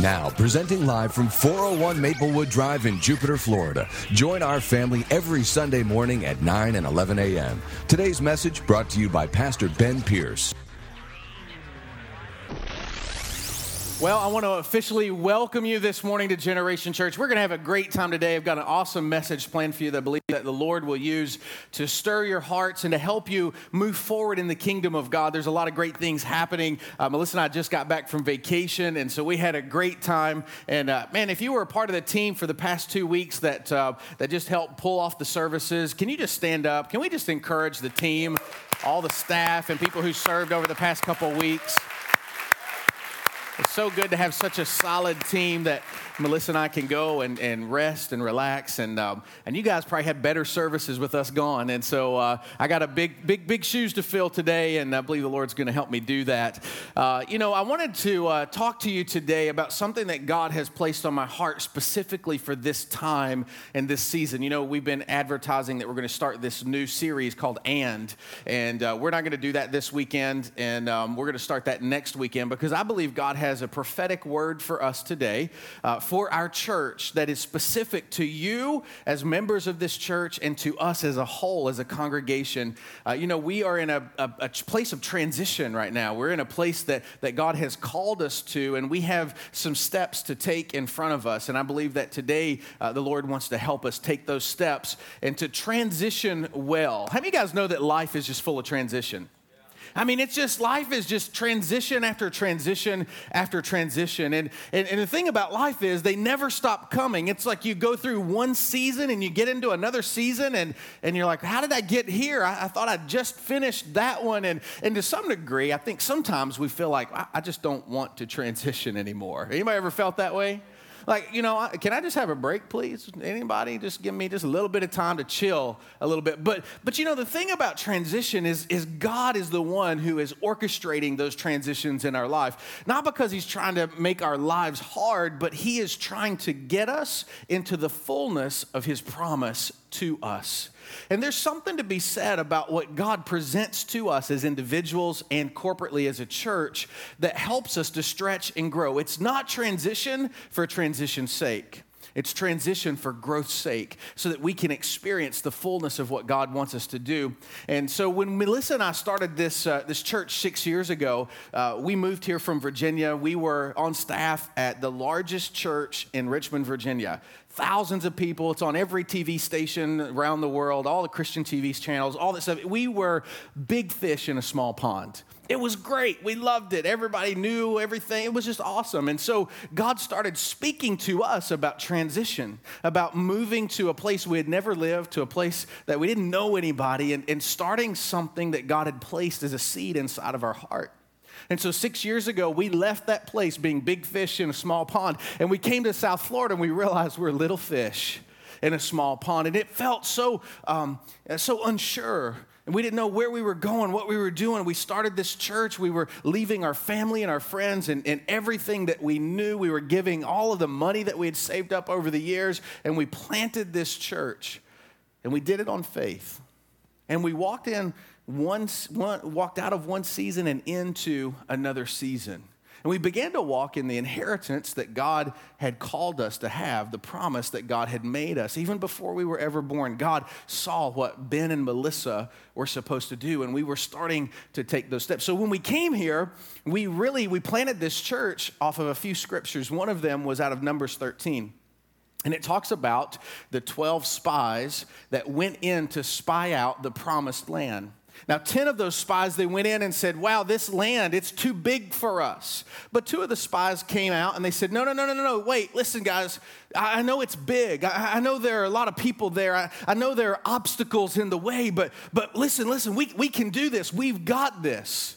Now, presenting live from 401 Maplewood Drive in Jupiter, Florida. Join our family every Sunday morning at 9 and 11 a.m. Today's message brought to you by Pastor Ben Pierce. Well, I want to officially welcome you this morning to Generation Church. We're going to have a great time today. I've got an awesome message planned for you that I believe that the Lord will use to stir your hearts and to help you move forward in the kingdom of God. There's a lot of great things happening. Uh, Melissa and I just got back from vacation, and so we had a great time. And uh, man, if you were a part of the team for the past two weeks that uh, that just helped pull off the services, can you just stand up? Can we just encourage the team, all the staff, and people who served over the past couple of weeks? It's so good to have such a solid team that Melissa and I can go and, and rest and relax. And, um, and you guys probably had better services with us gone. And so uh, I got a big, big, big shoes to fill today, and I believe the Lord's going to help me do that. Uh, you know, I wanted to uh, talk to you today about something that God has placed on my heart specifically for this time and this season. You know, we've been advertising that we're going to start this new series called And, and uh, we're not going to do that this weekend, and um, we're going to start that next weekend because I believe God has a prophetic word for us today uh, for our church that is specific to you as members of this church and to us as a whole, as a congregation. Uh, you know, we are in a, a, a, place of transition right now. We're in a place that, that God has called us to, and we have some steps to take in front of us. And I believe that today uh, the Lord wants to help us take those steps and to transition well. How many of you guys know that life is just full of transition? I mean, it's just life is just transition after transition after transition. And, and, and, the thing about life is they never stop coming. It's like you go through one season and you get into another season and, and you're like, how did I get here? I, I thought I just finished that one. And, and to some degree, I think sometimes we feel like I, I just don't want to transition anymore. Anybody ever felt that way? Like, you know, can I just have a break, please? Anybody just give me just a little bit of time to chill a little bit. But but you know, the thing about transition is is God is the one who is orchestrating those transitions in our life. Not because he's trying to make our lives hard, but he is trying to get us into the fullness of his promise to us. And there's something to be said about what God presents to us as individuals and corporately as a church that helps us to stretch and grow. It's not transition for transition's sake. It's transition for growth's sake so that we can experience the fullness of what God wants us to do. And so when Melissa and I started this, uh, this church six years ago, uh, we moved here from Virginia. We were on staff at the largest church in Richmond, Virginia thousands of people. It's on every TV station around the world, all the Christian TV channels, all that stuff. We were big fish in a small pond. It was great. We loved it. Everybody knew everything. It was just awesome. And so God started speaking to us about transition, about moving to a place we had never lived, to a place that we didn't know anybody, and, and starting something that God had placed as a seed inside of our heart. And so six years ago, we left that place being big fish in a small pond, and we came to South Florida and we realized we're little fish in a small pond. And it felt so, um, so unsure. And we didn't know where we were going, what we were doing. We started this church. We were leaving our family and our friends and, and everything that we knew. We were giving all of the money that we had saved up over the years. And we planted this church. And we did it on faith. And we walked in one, one, walked out of one season and into another season. And we began to walk in the inheritance that God had called us to have, the promise that God had made us. Even before we were ever born, God saw what Ben and Melissa were supposed to do, and we were starting to take those steps. So when we came here, we really we planted this church off of a few scriptures. One of them was out of Numbers 13. And it talks about the 12 spies that went in to spy out the promised land. Now, 10 of those spies, they went in and said, Wow, this land, it's too big for us. But two of the spies came out and they said, No, no, no, no, no, no. Wait, listen, guys. I, know it's big. I, I, know there are a lot of people there. I, I know there are obstacles in the way, but, but listen, listen, we, we can do this. We've got this.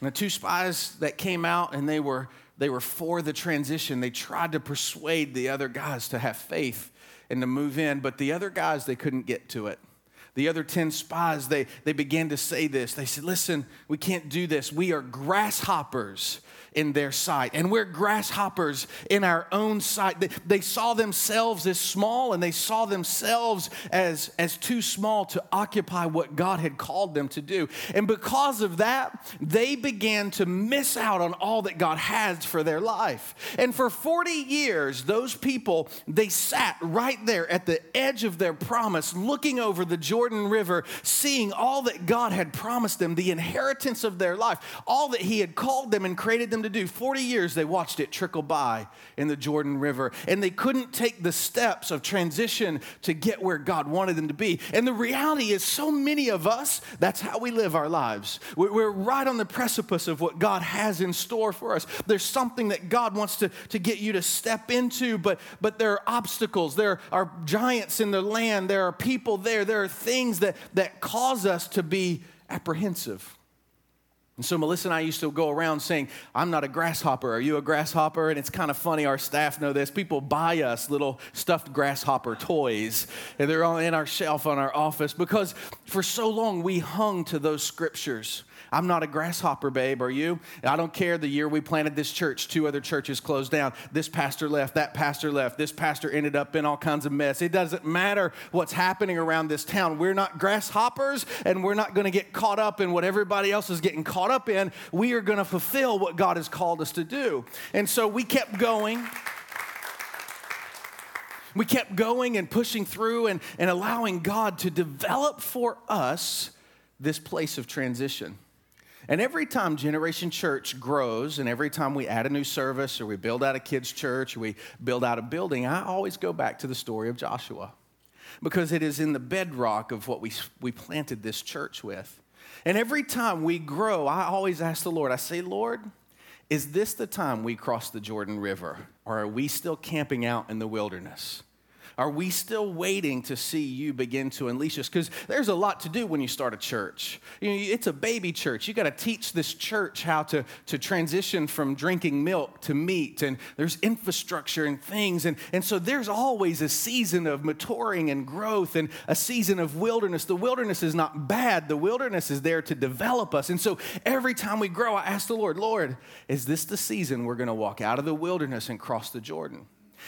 And the two spies that came out and they were, they were for the transition, they tried to persuade the other guys to have faith and to move in, but the other guys, they couldn't get to it. The other 10 spies, they, they began to say this. They said, Listen, we can't do this. We are grasshoppers in their sight. And we're grasshoppers in our own sight. They, they, saw themselves as small and they saw themselves as, as too small to occupy what God had called them to do. And because of that, they began to miss out on all that God has for their life. And for 40 years, those people, they sat right there at the edge of their promise, looking over the Jordan River, seeing all that God had promised them, the inheritance of their life, all that He had called them and created them to do. 40 years they watched it trickle by in the Jordan River, and they couldn't take the steps of transition to get where God wanted them to be. And the reality is, so many of us, that's how we live our lives. We're right on the precipice of what God has in store for us. There's something that God wants to, to get you to step into, but, but there are obstacles, there are giants in the land, there are people there, there are things that, that cause us to be apprehensive. And so Melissa and I used to go around saying, I'm not a grasshopper. Are you a grasshopper? And it's kind of funny, our staff know this. People buy us little stuffed grasshopper toys, and they're all in our shelf on our office because for so long we hung to those scriptures. I'm not a grasshopper, babe, are you? I don't care the year we planted this church, two other churches closed down. This pastor left, that pastor left, this pastor ended up in all kinds of mess. It doesn't matter what's happening around this town. We're not grasshoppers and we're not going to get caught up in what everybody else is getting caught up in. We are going to fulfill what God has called us to do. And so we kept going. We kept going and pushing through and, and allowing God to develop for us this place of transition. And every time Generation Church grows, and every time we add a new service or we build out a kids' church or we build out a building, I always go back to the story of Joshua because it is in the bedrock of what we, we planted this church with. And every time we grow, I always ask the Lord, I say, Lord, is this the time we cross the Jordan River? Or are we still camping out in the wilderness? Are we still waiting to see you begin to unleash us? Because there's a lot to do when you start a church. You know, it's a baby church. You got to teach this church how to, to transition from drinking milk to meat, and there's infrastructure and things. And, and so there's always a season of maturing and growth and a season of wilderness. The wilderness is not bad, the wilderness is there to develop us. And so every time we grow, I ask the Lord, Lord, is this the season we're going to walk out of the wilderness and cross the Jordan?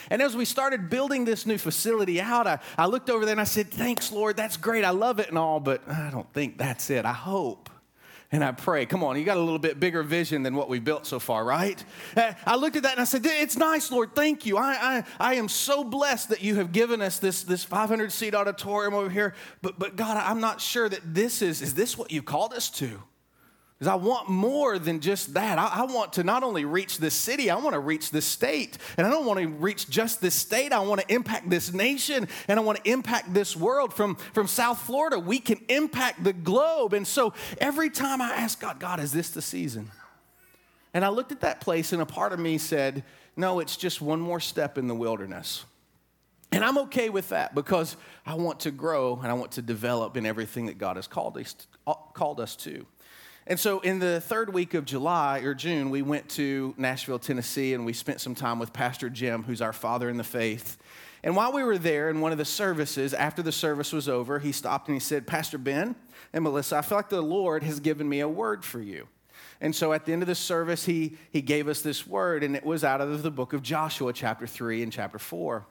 And as we started building this new facility out, I, I looked over there and I said, Thanks, Lord, that's great. I love it and all, but I don't think that's it. I hope. And I pray, come on, you got a little bit bigger vision than what we've built so far, right? Uh, I looked at that and I said, It's nice, Lord, thank you. I, I, I am so blessed that you have given us this, this 500 seat auditorium over here. But, but God, I'm not sure that this is, is this what you called us to? Because I want more than just that. I, I, want to not only reach this city, I want to reach this state. And I don't want to reach just this state, I want to impact this nation and I want to impact this world. From, from South Florida, we can impact the globe. And so every time I ask God, God, is this the season? And I looked at that place and a part of me said, no, it's just one more step in the wilderness. And I'm okay with that because I want to grow and I want to develop in everything that God has called us, uh, called us to. And so, in the third week of July or June, we went to Nashville, Tennessee, and we spent some time with Pastor Jim, who's our father in the faith. And while we were there in one of the services, after the service was over, he stopped and he said, Pastor Ben and Melissa, I feel like the Lord has given me a word for you. And so at the end of the service, he, he gave us this word, and it was out of the book of Joshua, chapter 3 and chapter 4.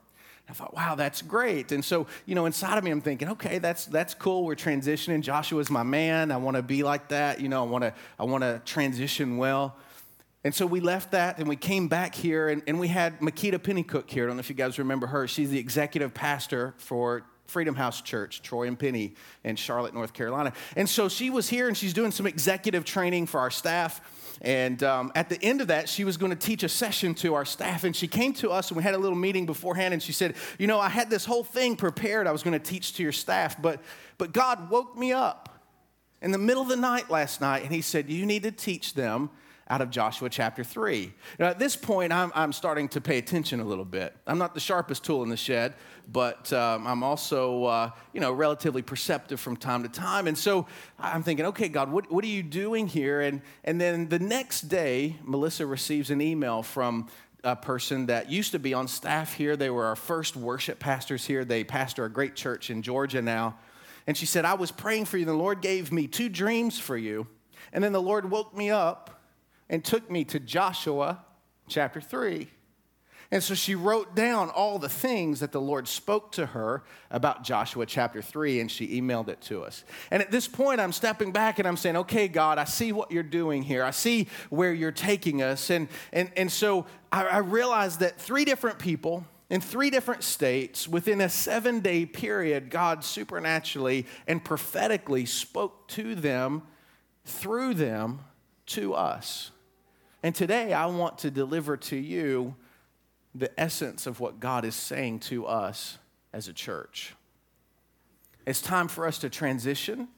I thought, wow, that's great. And so, you know, inside of me, I'm thinking, okay, that's that's cool. We're transitioning. Joshua's my man. I want to be like that. You know, I want to I want to transition well. And so we left that and we came back here and, and we had Makita Pennycook here. I don't know if you guys remember her. She's the executive pastor for Freedom House Church, Troy and Penny in Charlotte, North Carolina. And so she was here and she's doing some executive training for our staff. And um, at the end of that, she was going to teach a session to our staff. And she came to us and we had a little meeting beforehand. And she said, You know, I had this whole thing prepared. I was going to teach to your staff, but, but God woke me up in the middle of the night last night. And He said, You need to teach them out of Joshua chapter 3. Now, at this point, I'm, I'm starting to pay attention a little bit. I'm not the sharpest tool in the shed, but um, I'm also, uh, you know, relatively perceptive from time to time. And so I'm thinking, okay, God, what, what are you doing here? And, and then the next day, Melissa receives an email from a person that used to be on staff here. They were our first worship pastors here. They pastor a great church in Georgia now. And she said, I was praying for you. The Lord gave me two dreams for you. And then the Lord woke me up and took me to Joshua chapter 3. And so she wrote down all the things that the Lord spoke to her about Joshua chapter 3, and she emailed it to us. And at this point, I'm stepping back and I'm saying, okay, God, I see what you're doing here. I see where you're taking us. And, and, and so I, I realized that three different people in three different states within a seven day period, God supernaturally and prophetically spoke to them, through them, to us. And today I want to deliver to you the essence of what God is saying to us as a church. It's time for us to transition,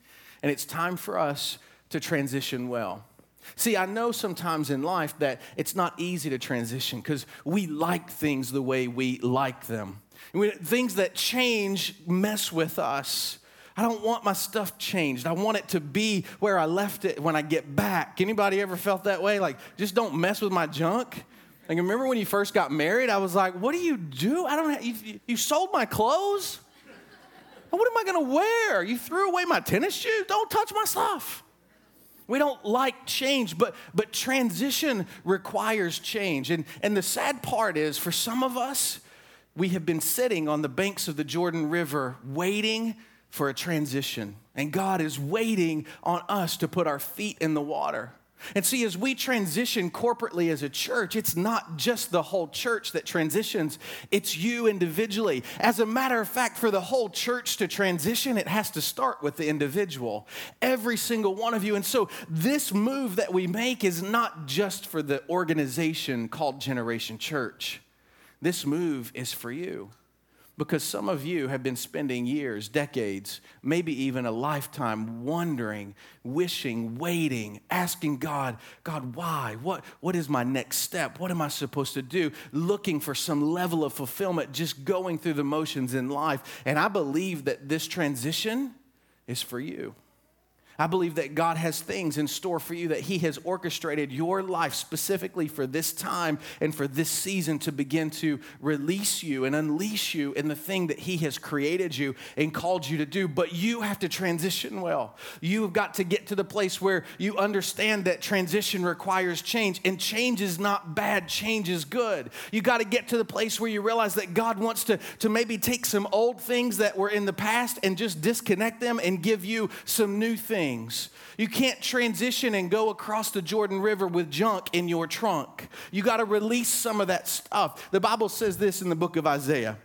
and it's time for us to transition well. See, I know sometimes in life that it's not easy to transition because we like things the way we like them. Things that change mess with us. I don't want my stuff changed. I want it to be where I left it when I get back. Anybody ever felt that way? Like, just don't mess with my junk? Like, remember when you first got married? I was like, what do you do? I don't have, you, you sold my clothes? What am I gonna wear? You threw away my tennis shoes? Don't touch my stuff. We don't like change, but, but transition requires change. And, and the sad part is, for some of us, we have been sitting on the banks of the Jordan River waiting for a transition. And God is waiting on us to put our feet in the water. And see, as we transition corporately as a church, it's not just the whole church that transitions, it's you individually. As a matter of fact, for the whole church to transition, it has to start with the individual, every single one of you. And so, this move that we make is not just for the organization called Generation Church, this move is for you. Because some of you have been spending years, decades, maybe even a lifetime wondering, wishing, waiting, asking God, God, why? What, what is my next step? What am I supposed to do? Looking for some level of fulfillment, just going through the motions in life. And I believe that this transition is for you. I believe that God has things in store for you, that He has orchestrated your life specifically for this time and for this season to begin to release you and unleash you in the thing that He has created you and called you to do. But you have to transition well. You've got to get to the place where you understand that transition requires change, and change is not bad, change is good. You got to get to the place where you realize that God wants to, to maybe take some old things that were in the past and just disconnect them and give you some new things things. You can't transition and go across the Jordan River with junk in your trunk. You got to release some of that stuff. The Bible says this in the book of Isaiah,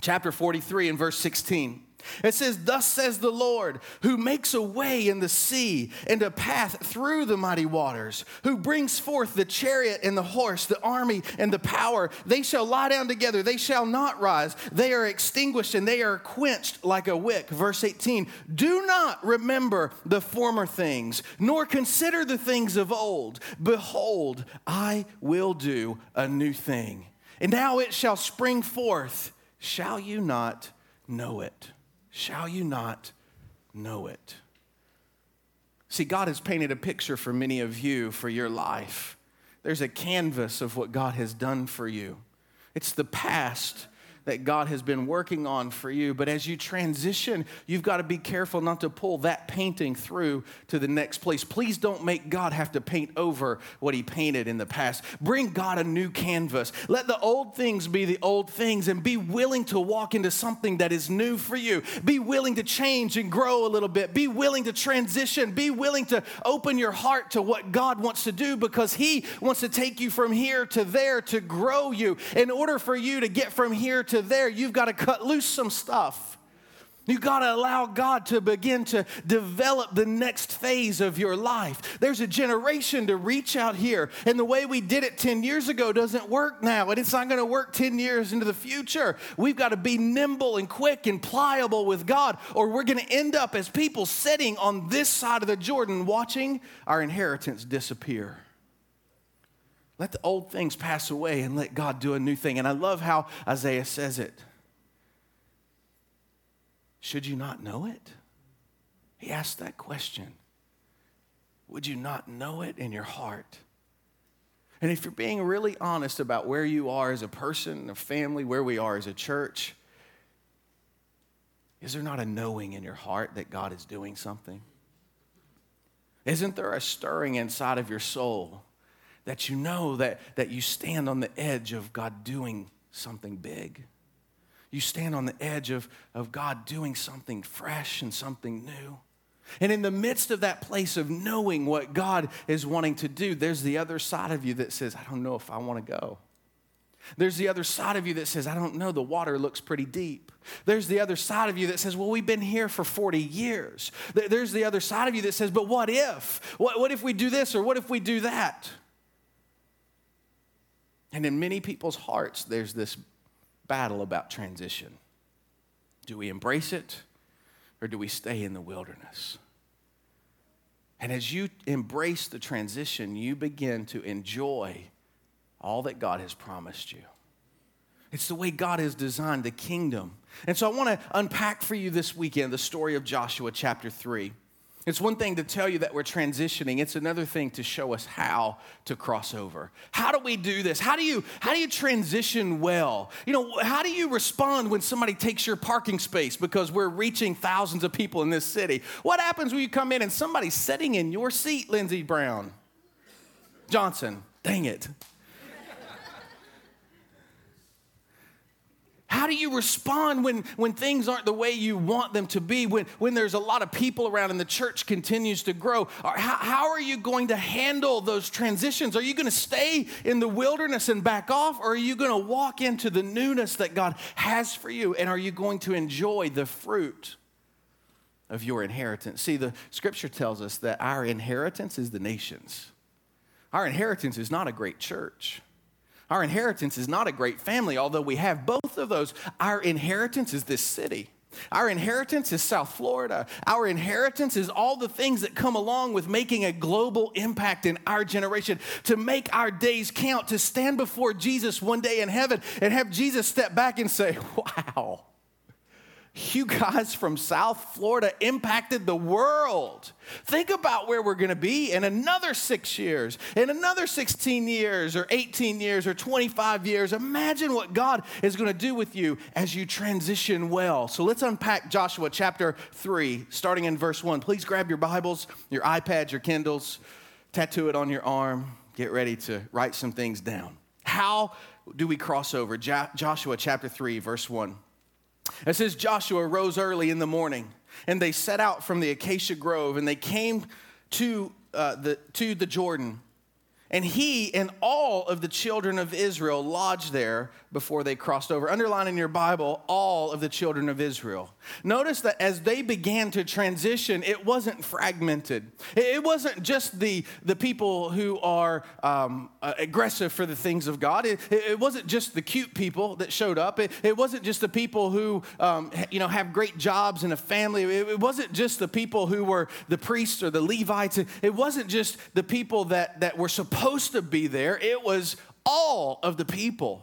chapter 43 and verse 16. It says, Thus says the Lord, who makes a way in the sea and a path through the mighty waters, who brings forth the chariot and the horse, the army and the power. They shall lie down together, they shall not rise. They are extinguished and they are quenched like a wick. Verse 18 Do not remember the former things, nor consider the things of old. Behold, I will do a new thing. And now it shall spring forth. Shall you not know it? Shall you not know it? See, God has painted a picture for many of you for your life. There's a canvas of what God has done for you. It's the past that God has been working on for you. But as you transition, you've got to be careful not to pull that painting through to the next place. Please don't make God have to paint over what He painted in the past. Bring God a new canvas. Let the old things be the old things and be willing to walk into something that is new for you. Be willing to change and grow a little bit. Be willing to transition. Be willing to open your heart to what God wants to do because He wants to take you from here to there to grow you. In order for you to get from here to to there, you've got to cut loose some stuff. You've got to allow God to begin to develop the next phase of your life. There's a generation to reach out here, and the way we did it 10 years ago doesn't work now, and it's not going to work 10 years into the future. We've got to be nimble and quick and pliable with God, or we're going to end up as people sitting on this side of the Jordan watching our inheritance disappear. Let the old things pass away and let God do a new thing. And I love how Isaiah says it. Should you not know it? He asked that question. Would you not know it in your heart? And if you're being really honest about where you are as a person, a family, where we are as a church, is there not a knowing in your heart that God is doing something? Isn't there a stirring inside of your soul that you know that, that you stand on the edge of God doing something big. You stand on the edge of, of God doing something fresh and something new. And in the midst of that place of knowing what God is wanting to do, there's the other side of you that says, I don't know if I want to go. There's the other side of you that says, I don't know, the water looks pretty deep. There's the other side of you that says, Well, we've been here for 40 years. There's the other side of you that says, But what if? What, what if we do this or what if we do that? And in many people's hearts, there's this battle about transition. Do we embrace it or do we stay in the wilderness? And as you embrace the transition, you begin to enjoy all that God has promised you. It's the way God has designed the kingdom. And so I want to unpack for you this weekend the story of Joshua chapter 3. It's one thing to tell you that we're transitioning. It's another thing to show us how to cross over. How do we do this? How do you how do you transition well? You know, how do you respond when somebody takes your parking space because we're reaching thousands of people in this city? What happens when you come in and somebody's sitting in your seat, Lindsey Brown? Johnson. Dang it. How do you respond when, when things aren't the way you want them to be, when, when there's a lot of people around and the church continues to grow? How, how are you going to handle those transitions? Are you going to stay in the wilderness and back off, or are you going to walk into the newness that God has for you? And are you going to enjoy the fruit of your inheritance? See, the scripture tells us that our inheritance is the nations, our inheritance is not a great church. Our inheritance is not a great family, although we have both of those. Our inheritance is this city. Our inheritance is South Florida. Our inheritance is all the things that come along with making a global impact in our generation, to make our days count, to stand before Jesus one day in heaven and have Jesus step back and say, Wow, you guys from South Florida impacted the world. Think about where we're going to be in another six years, in another 16 years, or 18 years, or 25 years. Imagine what God is going to do with you as you transition well. So let's unpack Joshua chapter 3, starting in verse 1. Please grab your Bibles, your iPads, your Kindles, tattoo it on your arm, get ready to write some things down. How do we cross over? Jo- Joshua chapter 3, verse 1. It says Joshua rose early in the morning and they set out from the acacia grove and they came to, uh, the, to the Jordan. And he and all of the children of Israel lodged there before they crossed over. Underline in your Bible, all of the children of Israel. Notice that as they began to transition, it wasn't fragmented. It wasn't just the, the people who are um, uh, aggressive for the things of God. It, it, wasn't just the cute people that showed up. It, it wasn't just the people who um, you know, have great jobs and a family. It, it wasn't just the people who were the priests or the Levites. It wasn't just the people that, that were supposed to be there. It was all of the people.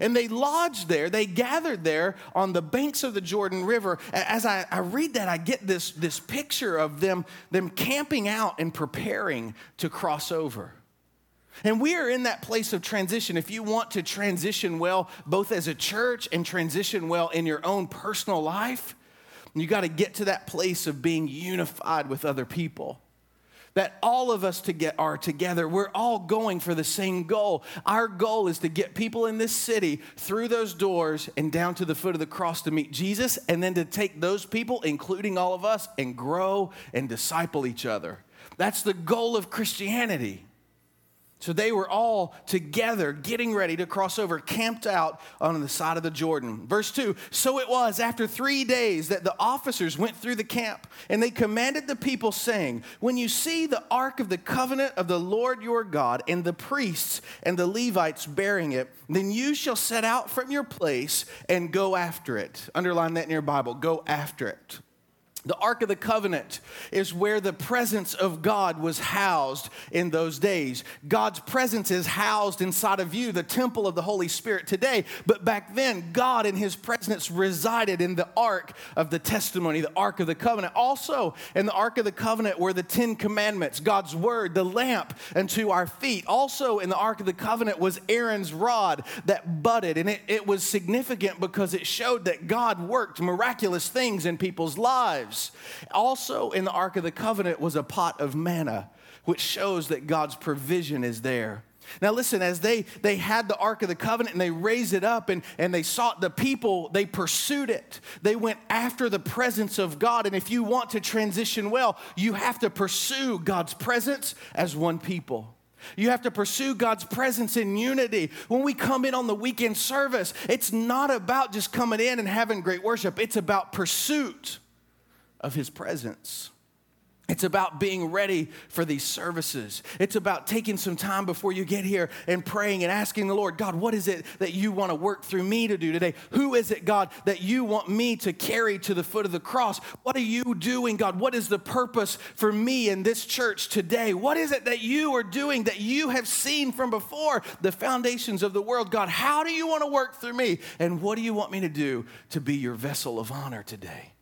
And they lodged there, they gathered there on the banks of the Jordan River. As I, I, read that, I get this, this picture of them, them camping out and preparing to cross over. And we are in that place of transition. If you want to transition well, both as a church and transition well in your own personal life, you got to get to that place of being unified with other people that all of us to get, are together. We're all going for the same goal. Our goal is to get people in this city through those doors and down to the foot of the cross to meet Jesus, and then to take those people, including all of us, and grow and disciple each other. That's the goal of Christianity. So they were all together getting ready to cross over, camped out on the side of the Jordan. Verse 2 So it was after three days that the officers went through the camp, and they commanded the people, saying, When you see the ark of the covenant of the Lord your God, and the priests and the Levites bearing it, then you shall set out from your place and go after it. Underline that in your Bible go after it. The Ark of the Covenant is where the presence of God was housed in those days. God's presence is housed inside of you, the temple of the Holy Spirit today. But back then, God and His presence resided in the Ark of the Testimony, the Ark of the Covenant. Also, in the Ark of the Covenant were the Ten Commandments, God's Word, the lamp unto our feet. Also, in the Ark of the Covenant was Aaron's rod that budded. And it, it was significant because it showed that God worked miraculous things in people's lives lives. Also, in the Ark of the Covenant was a pot of manna, which shows that God's provision is there. Now, listen, as they, they had the Ark of the Covenant and they raised it up and, and they sought the people, they pursued it. They went after the presence of God. And if you want to transition well, you have to pursue God's presence as one people. You have to pursue God's presence in unity. When we come in on the weekend service, it's not about just coming in and having great worship, it's about pursuit of His presence. It's about being ready for these services. It's about taking some time before you get here and praying and asking the Lord, God, what is it that you want to work through me to do today? Who is it, God, that you want me to carry to the foot of the cross? What are you doing, God? What is the purpose for me in this church today? What is it that you are doing that you have seen from before the foundations of the world? God, how do you want to work through me? And what do you want me to do to be your vessel of honor today?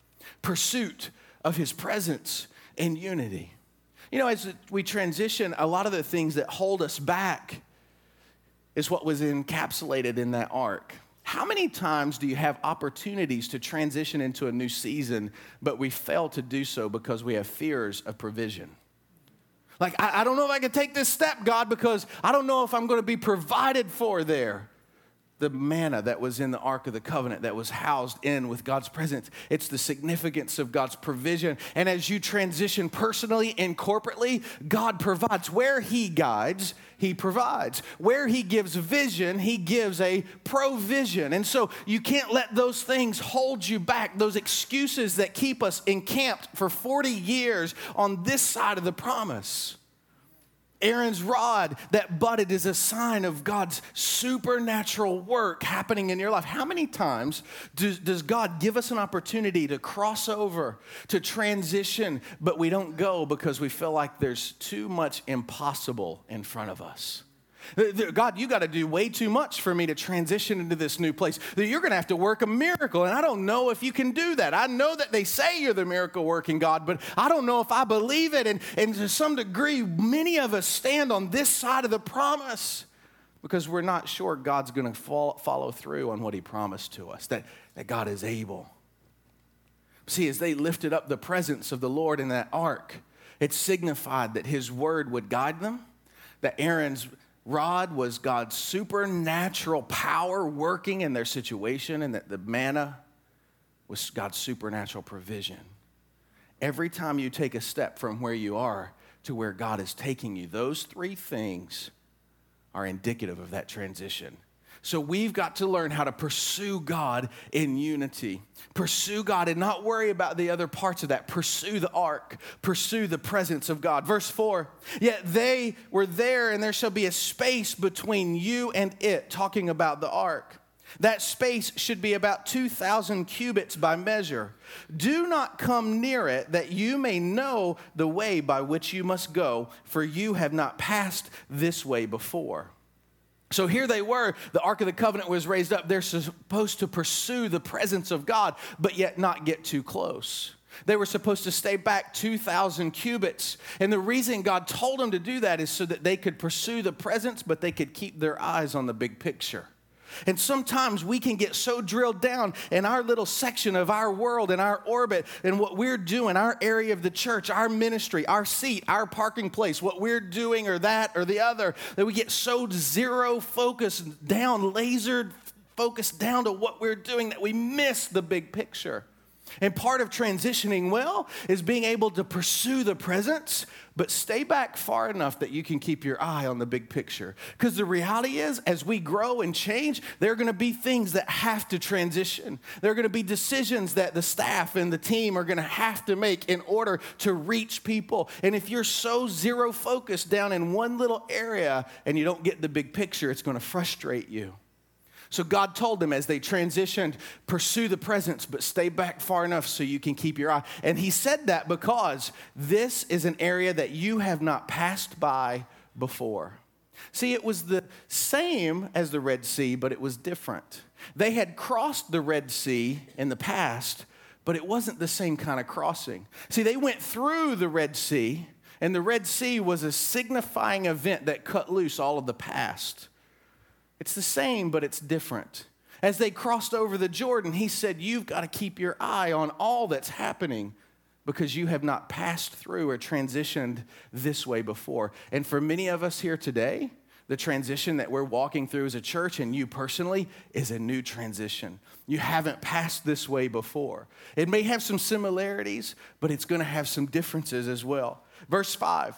Pursuit of his presence in unity. You know, as we transition, a lot of the things that hold us back is what was encapsulated in that ark. How many times do you have opportunities to transition into a new season, but we fail to do so because we have fears of provision? Like, I, I don't know if I can take this step, God, because I don't know if I'm going to be provided for there the manna that was in the Ark of the Covenant that was housed in with God's presence. It's the significance of God's provision. And as you transition personally and corporately, God provides. Where He guides, He provides. Where He gives vision, He gives a provision. And so you can't let those things hold you back, those excuses that keep us encamped for 40 years on this side of the promise. Aaron's rod that budded is a sign of God's supernatural work happening in your life. How many times does, does God give us an opportunity to cross over, to transition, but we don't go because we feel like there's too much impossible in front of us? God, you got to do way too much for me to transition into this new place. You're going to have to work a miracle, and I don't know if you can do that. I know that they say you're the miracle working God, but I don't know if I believe it. And, and to some degree, many of us stand on this side of the promise because we're not sure God's going to follow through on what He promised to us, that, that God is able. See, as they lifted up the presence of the Lord in that ark, it signified that His word would guide them, that Aaron's rod was God's supernatural power working in their situation, and that the manna was God's supernatural provision. Every time you take a step from where you are to where God is taking you, those three things are indicative of that transition. So we've got to learn how to pursue God in unity. Pursue God and not worry about the other parts of that. Pursue the ark, pursue the presence of God. Verse 4 Yet they were there, and there shall be a space between you and it, talking about the ark. That space should be about 2,000 cubits by measure. Do not come near it, that you may know the way by which you must go, for you have not passed this way before. So here they were. The Ark of the Covenant was raised up. They're supposed to pursue the presence of God, but yet not get too close. They were supposed to stay back 2,000 cubits. And the reason God told them to do that is so that they could pursue the presence, but they could keep their eyes on the big picture. And sometimes we can get so drilled down in our little section of our world and our orbit and what we're doing, our area of the church, our ministry, our seat, our parking place, what we're doing or that or the other, that we get so zero focused down, lasered focused down to what we're doing that we miss the big picture. And part of transitioning well is being able to pursue the presence, but stay back far enough that you can keep your eye on the big picture. Because the reality is, as we grow and change, there are going to be things that have to transition. There are going to be decisions that the staff and the team are going to have to make in order to reach people. And if you're so zero focused down in one little area and you don't get the big picture, it's going to frustrate you. So God told them as they transitioned, pursue the presence, but stay back far enough so you can keep your eye. And He said that because this is an area that you have not passed by before. See, it was the same as the Red Sea, but it was different. They had crossed the Red Sea in the past, but it wasn't the same kind of crossing. See, they went through the Red Sea, and the Red Sea was a signifying event that cut loose all of the past. It's the same, but it's different. As they crossed over the Jordan, he said, You've got to keep your eye on all that's happening because you have not passed through or transitioned this way before. And for many of us here today, The transition that we're walking through as a church and you personally is a new transition. You haven't passed this way before. It may have some similarities, but it's going to have some differences as well. Verse 5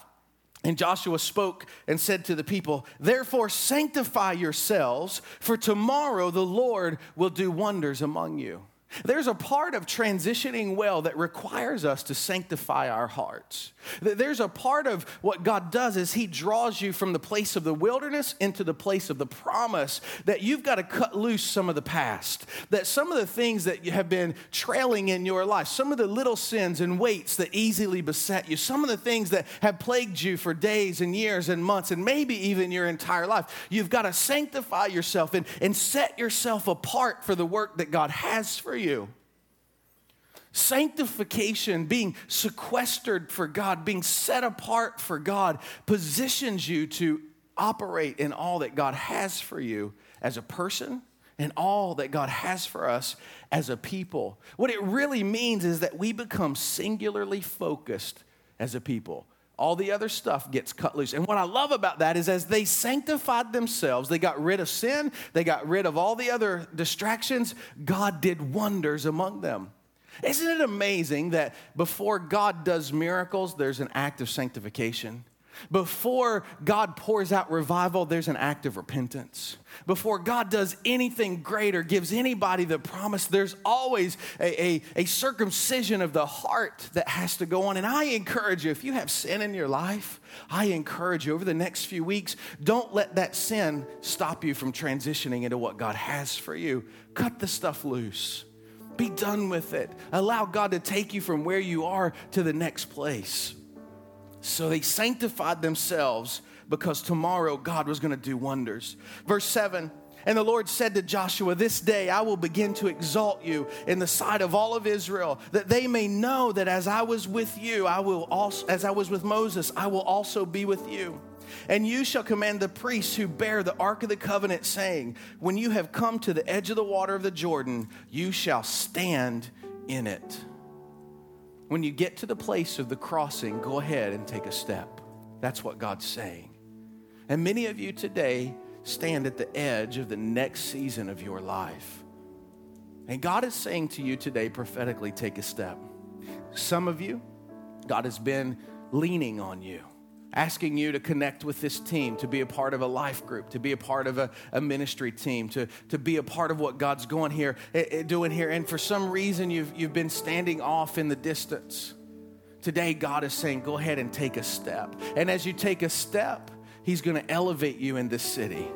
And Joshua spoke and said to the people, Therefore sanctify yourselves, for tomorrow the Lord will do wonders among you. There's a part of transitioning well that requires us to sanctify our hearts. There's a part of what God does is He draws you from the place of the wilderness into the place of the promise that you've got to cut loose some of the past. That some of the things that you have been trailing in your life, some of the little sins and weights that easily beset you, some of the things that have plagued you for days and years and months and maybe even your entire life, you've got to sanctify yourself and, and set yourself apart for the work that God has for you. Sanctification, being sequestered for God, being set apart for God, positions you to operate in all that God has for you as a person and all that God has for us as a people. What it really means is that we become singularly focused as a people all the other stuff gets cut loose. And what I love about that is as they sanctified themselves, they got rid of sin, they got rid of all the other distractions, God did wonders among them. Isn't it amazing that before God does miracles, there's an act of sanctification? Before God pours out revival, there's an act of repentance. Before God does anything great or gives anybody the promise, there's always a, a, a, circumcision of the heart that has to go on. And I encourage you, if you have sin in your life, I encourage you over the next few weeks, don't let that sin stop you from transitioning into what God has for you. Cut the stuff loose. Be done with it. Allow God to take you from where you are to the next place. So they sanctified themselves because tomorrow God was going to do wonders. Verse 7 And the Lord said to Joshua, This day I will begin to exalt you in the sight of all of Israel, that they may know that as I was with you, I will also, as I was with Moses, I will also be with you. And you shall command the priests who bear the ark of the covenant, saying, When you have come to the edge of the water of the Jordan, you shall stand in it. When you get to the place of the crossing, go ahead and take a step. That's what God's saying. And many of you today stand at the edge of the next season of your life. And God is saying to you today, prophetically, take a step. Some of you, God has been leaning on you asking you to connect with this team, to be a part of a life group, to be a part of a, a ministry team, to, to be a part of what God's going here, eh, eh, doing here. And for some reason, you've, you've been standing off in the distance. Today, God is saying, go ahead and take a step. And as you take a step, He's going to elevate you in this city.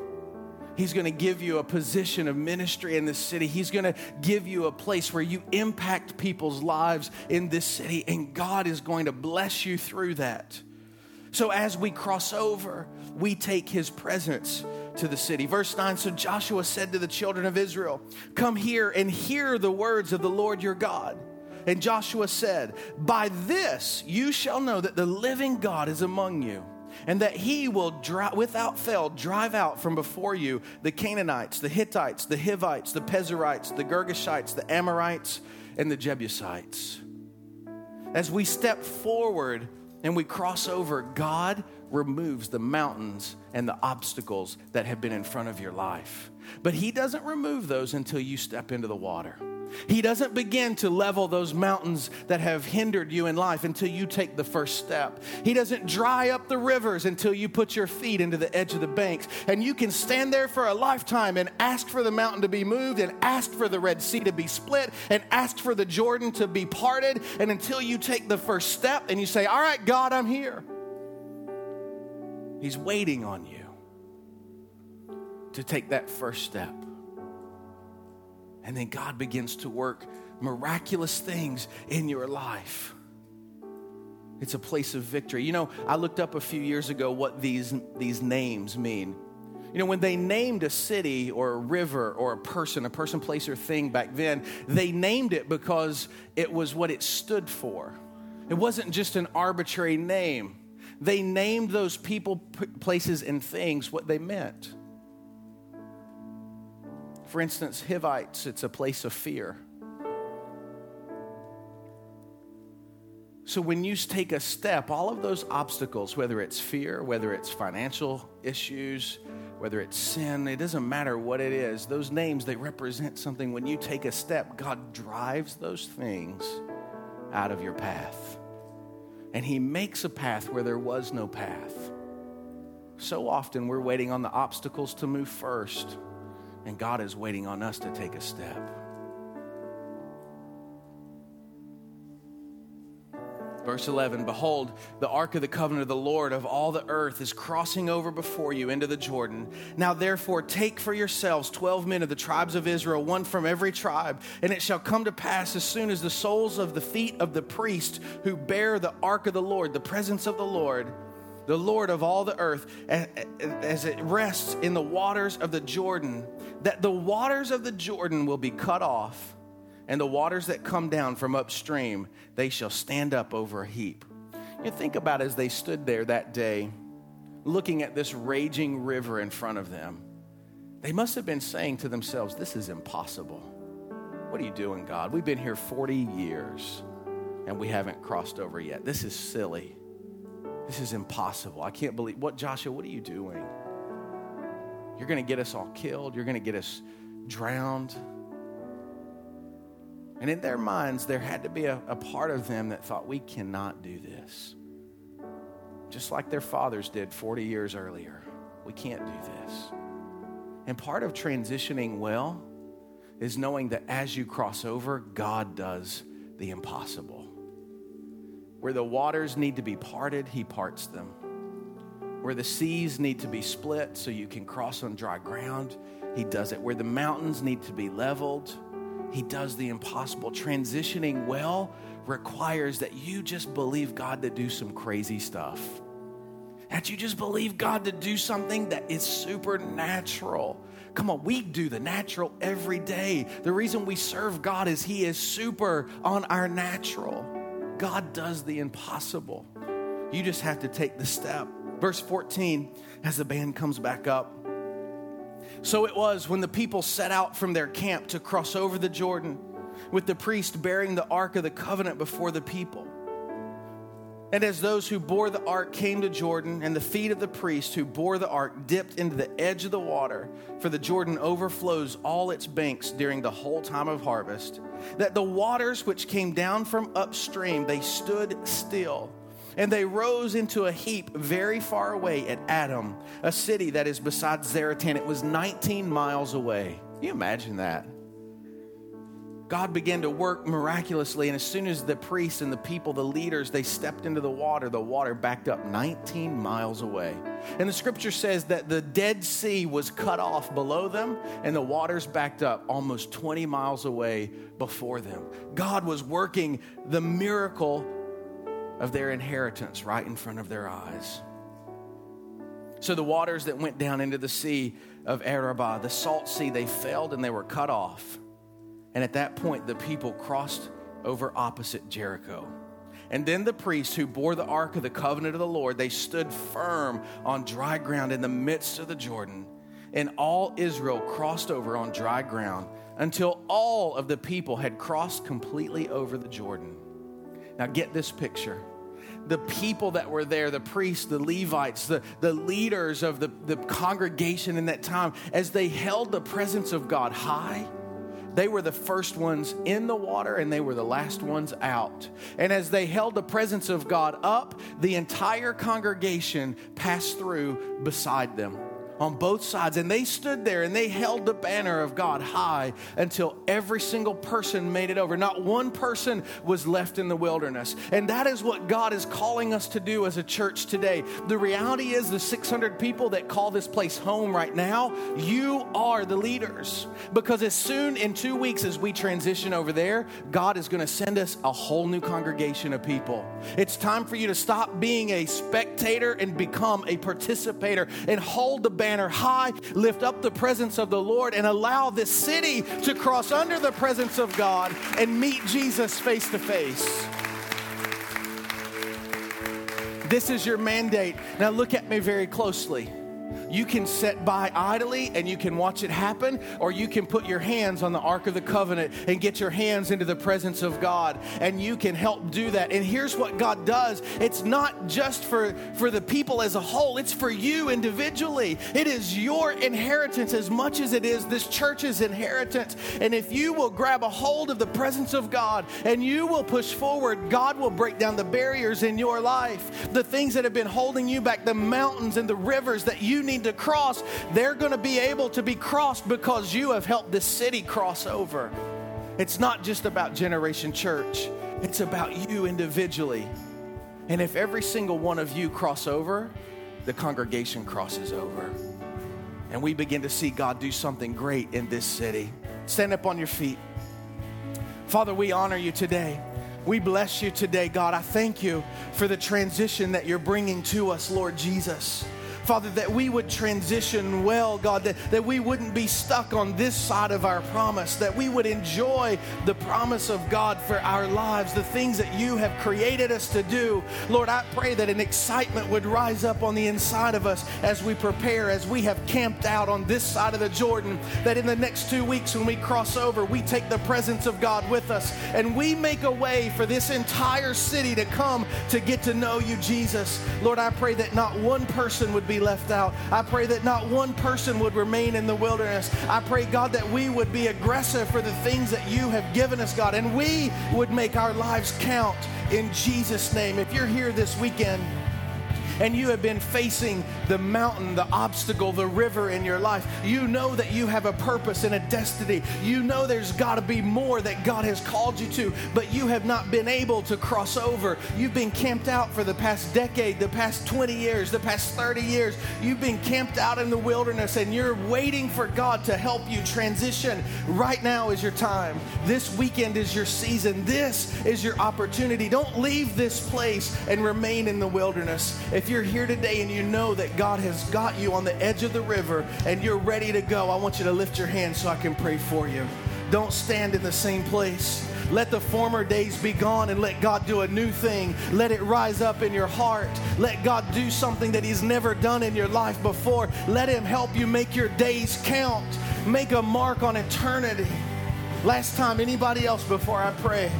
He's going to give you a position of ministry in this city. He's going to give you a place where you impact people's lives in this city, and God is going to bless you through that. So as we cross over, we take his presence to the city. Verse 9 So Joshua said to the children of Israel, Come here and hear the words of the Lord your God. And Joshua said, By this you shall know that the living God is among you, and that he will dri- without fail drive out from before you the Canaanites, the Hittites, the Hivites, the Perizzites, the Girgashites, the Amorites, and the Jebusites. As we step forward, and we cross over, God removes the mountains and the obstacles that have been in front of your life. But He doesn't remove those until you step into the water. He doesn't begin to level those mountains that have hindered you in life until you take the first step. He doesn't dry up the rivers until you put your feet into the edge of the banks. And you can stand there for a lifetime and ask for the mountain to be moved and ask for the Red Sea to be split and ask for the Jordan to be parted. And until you take the first step and you say, All right, God, I'm here. He's waiting on you to take that first step. And then God begins to work miraculous things in your life. It's a place of victory. You know, I looked up a few years ago what these, these names mean. You know, when they named a city or a river or a person, a person, place, or thing back then, they named it because it was what it stood for. It wasn't just an arbitrary name. They named those people, places, and things what they meant. For instance, Hivites, it's a place of fear. So when you take a step, all of those obstacles, whether it's fear, whether it's financial issues, whether it's sin, it doesn't matter what it is, those names, they represent something. When you take a step, God drives those things out of your path. And He makes a path where there was no path. So often we're waiting on the obstacles to move first, and God is waiting on us to take a step. Verse 11 Behold, the ark of the covenant of the Lord of all the earth is crossing over before you into the Jordan. Now, therefore, take for yourselves 12 men of the tribes of Israel, one from every tribe. And it shall come to pass as soon as the soles of the feet of the priest who bear the ark of the Lord, the presence of the Lord, the Lord of all the earth, as it rests in the waters of the Jordan, that the waters of the Jordan will be cut off and the waters that come down from upstream, they shall stand up over a heap. You think about as they stood there that day, looking at this raging river in front of them, they must have been saying to themselves, This is impossible. What are you doing, God? We've been here 40 years and we haven't crossed over yet. This is silly. This is impossible. I can't believe what, Joshua, what are you doing? You're going to get us all killed. You're going to get us drowned. And in their minds, there had to be a, a, part of them that thought, we cannot do this. Just like their fathers did 40 years earlier. We can't do this. And part of transitioning well is knowing that as you cross over, God does the impossible. Where the waters need to be parted, He parts them. Where the seas need to be split so you can cross on dry ground, He does it. Where the mountains need to be leveled, he does the impossible. Transitioning well requires that you just believe God to do some crazy stuff. That you just believe God to do something that is supernatural. Come on, we do the natural every day. The reason we serve God is He is super on our natural. God does the impossible. You just have to take the step. Verse 14, as the band comes back up. So it was when the people set out from their camp to cross over the Jordan, with the priest bearing the ark of the covenant before the people. And as those who bore the ark came to Jordan, and the feet of the priest who bore the ark dipped into the edge of the water, for the Jordan overflows all its banks during the whole time of harvest, that the waters which came down from upstream, they stood still and they rose into a heap very far away at Adam, a city that is beside Zaretan. It was 19 miles away. Can you imagine that? God began to work miraculously, and as soon as the priests and the people, the leaders, they stepped into the water, the water backed up 19 miles away. And the scripture says that the Dead Sea was cut off below them, and the waters backed up almost 20 miles away before them. God was working the miracle of their inheritance right in front of their eyes. So the waters that went down into the sea of Arabah, the salt sea, they failed and they were cut off. And at that point, the people crossed over opposite Jericho. And then the priests who bore the ark of the covenant of the Lord, they stood firm on dry ground in the midst of the Jordan. And all Israel crossed over on dry ground until all of the people had crossed completely over the Jordan. Now, get this picture the people that were there, the priests, the Levites, the, the leaders of the, the congregation in that time, as they held the presence of God high, they were the first ones in the water and they were the last ones out. And as they held the presence of God up, the entire congregation passed through beside them on both sides. And they stood there and they held the banner of God high until every single person made it over. Not one person was left in the wilderness. And that is what God is calling us to do as a church today. The reality is, the 600 people that call this place home right now, you are the leaders. Because as soon in two weeks as we transition over there, God is going to send us a whole new congregation of people. It's time for you to stop being a spectator and become a participator and hold the banner banner high, lift up the presence of the Lord, and allow this city to cross under the presence of God and meet Jesus face to face. This is your mandate. Now, look at me very closely. You can sit by idly and you can watch it happen, or you can put your hands on the Ark of the Covenant and get your hands into the presence of God, and you can help do that. And here's what God does it's not just for, for the people as a whole, it's for you individually. It is your inheritance as much as it is this church's inheritance. And if you will grab a hold of the presence of God and you will push forward, God will break down the barriers in your life. The things that have been holding you back, the mountains and the rivers that you need to cross, they're going to be able to be crossed because you have helped the city cross over. It's not just about Generation Church, it's about you individually. And if every single one of you cross over, the congregation crosses over. And we begin to see God do something great in this city. Stand up on your feet. Father, we honor you today. We bless you today, God. I thank you for the transition that you're bringing to us, Lord Jesus. Father, that we would transition well, God, that, that we wouldn't be stuck on this side of our promise, that we would enjoy the promise of God for our lives, the things that you have created us to do. Lord, I pray that an excitement would rise up on the inside of us as we prepare, as we have camped out on this side of the Jordan, that in the next two weeks when we cross over, we take the presence of God with us and we make a way for this entire city to come to get to know you, Jesus. Lord, I pray that not one person would be be left out. I pray that not one person would remain in the wilderness. I pray, God, that we would be aggressive for the things that you have given us, God, and we would make our lives count in Jesus' name. If you're here this weekend, and you have been facing the mountain, the obstacle, the river in your life, you know that you have a purpose and a destiny. You know there's got to be more that God has called you to, but you have not been able to cross over. You've been camped out for the past decade, the past 20 years, the past 30 years. You've been camped out in the wilderness and you're waiting for God to help you transition. Right now is your time. This weekend is your season. This is your opportunity. Don't leave this place and remain in the wilderness. If you're here today and you know that God has got you on the edge of the river and you're ready to go, I want you to lift your hand so I can pray for you. Don't stand in the same place. Let the former days be gone and let God do a new thing. Let it rise up in your heart. Let God do something that He's never done in your life before. Let Him help you make your days count. Make a mark on eternity. Last time, anybody else before I pray?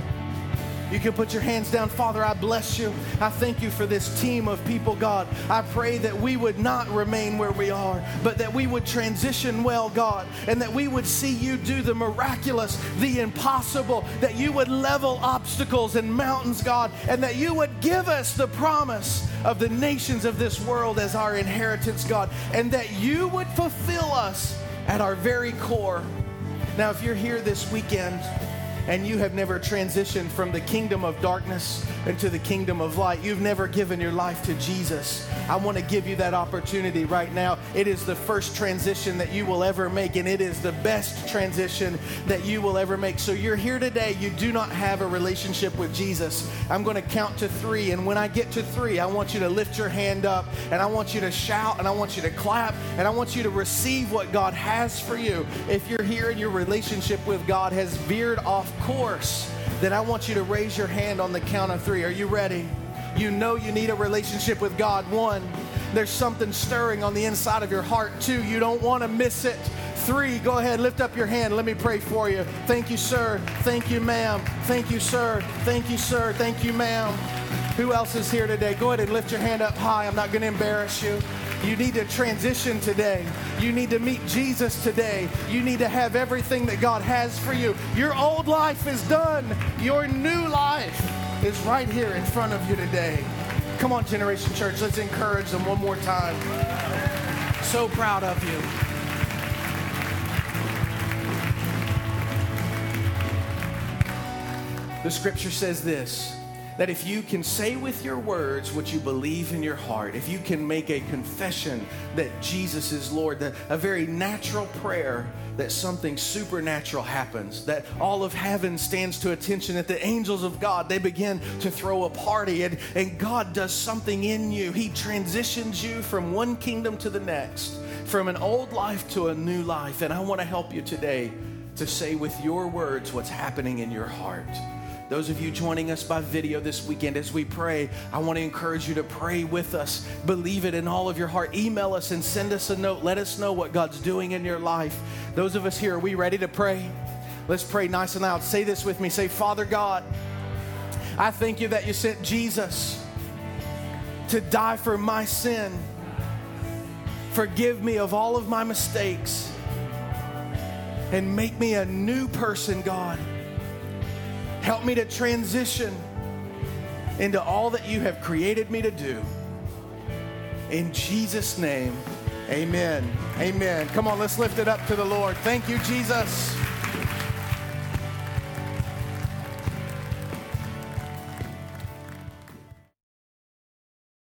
You can put your hands down. Father, I bless you. I thank you for this team of people, God. I pray that we would not remain where we are, but that we would transition well, God, and that we would see you do the miraculous, the impossible, that you would level obstacles and mountains, God, and that you would give us the promise of the nations of this world as our inheritance, God, and that you would fulfill us at our very core. Now, if you're here this weekend, and you have never transitioned from the kingdom of darkness into the kingdom of light, you've never given your life to Jesus, I want to give you that opportunity right now. It is the first transition that you will ever make, and it is the best transition that you will ever make. So you're here today, you do not have a relationship with Jesus. I'm going to count to three, and when I get to three, I want you to lift your hand up, and I want you to shout, and I want you to clap, and I want you to receive what God has for you. If you're here and your relationship with God has veered off course, then I want you to raise your hand on the count of three. Are you ready? You know you need a relationship with God. One, there's something stirring on the inside of your heart. Two, you don't want to miss it. Three, go ahead, lift up your hand. Let me pray for you. Thank you, sir. Thank you, ma'am. Thank you, sir. Thank you, sir. Thank you, ma'am. Who else is here today? Go ahead and lift your hand up high. I'm not going to embarrass you. You need to transition today. You need to meet Jesus today. You need to have everything that God has for you. Your old life is done. Your new life is right here in front of you today. Come on, Generation Church, let's encourage them one more time. So proud of you. The scripture says this that if you can say with your words what you believe in your heart, if you can make a confession that Jesus is Lord, that a very natural prayer, that something supernatural happens, that all of heaven stands to attention, that the angels of God, they begin to throw a party and, and God does something in you. He transitions you from one kingdom to the next, from an old life to a new life. And I want to help you today to say with your words what's happening in your heart Those of you joining us by video this weekend, as we pray, I want to encourage you to pray with us. Believe it in all of your heart. Email us and send us a note. Let us know what God's doing in your life. Those of us here, are we ready to pray? Let's pray nice and loud. Say this with me. Say, Father God, I thank you that you sent Jesus to die for my sin. Forgive me of all of my mistakes and make me a new person, God. Help me to transition into all that you have created me to do. In Jesus' name, amen. Amen. Come on, let's lift it up to the Lord. Thank you, Jesus.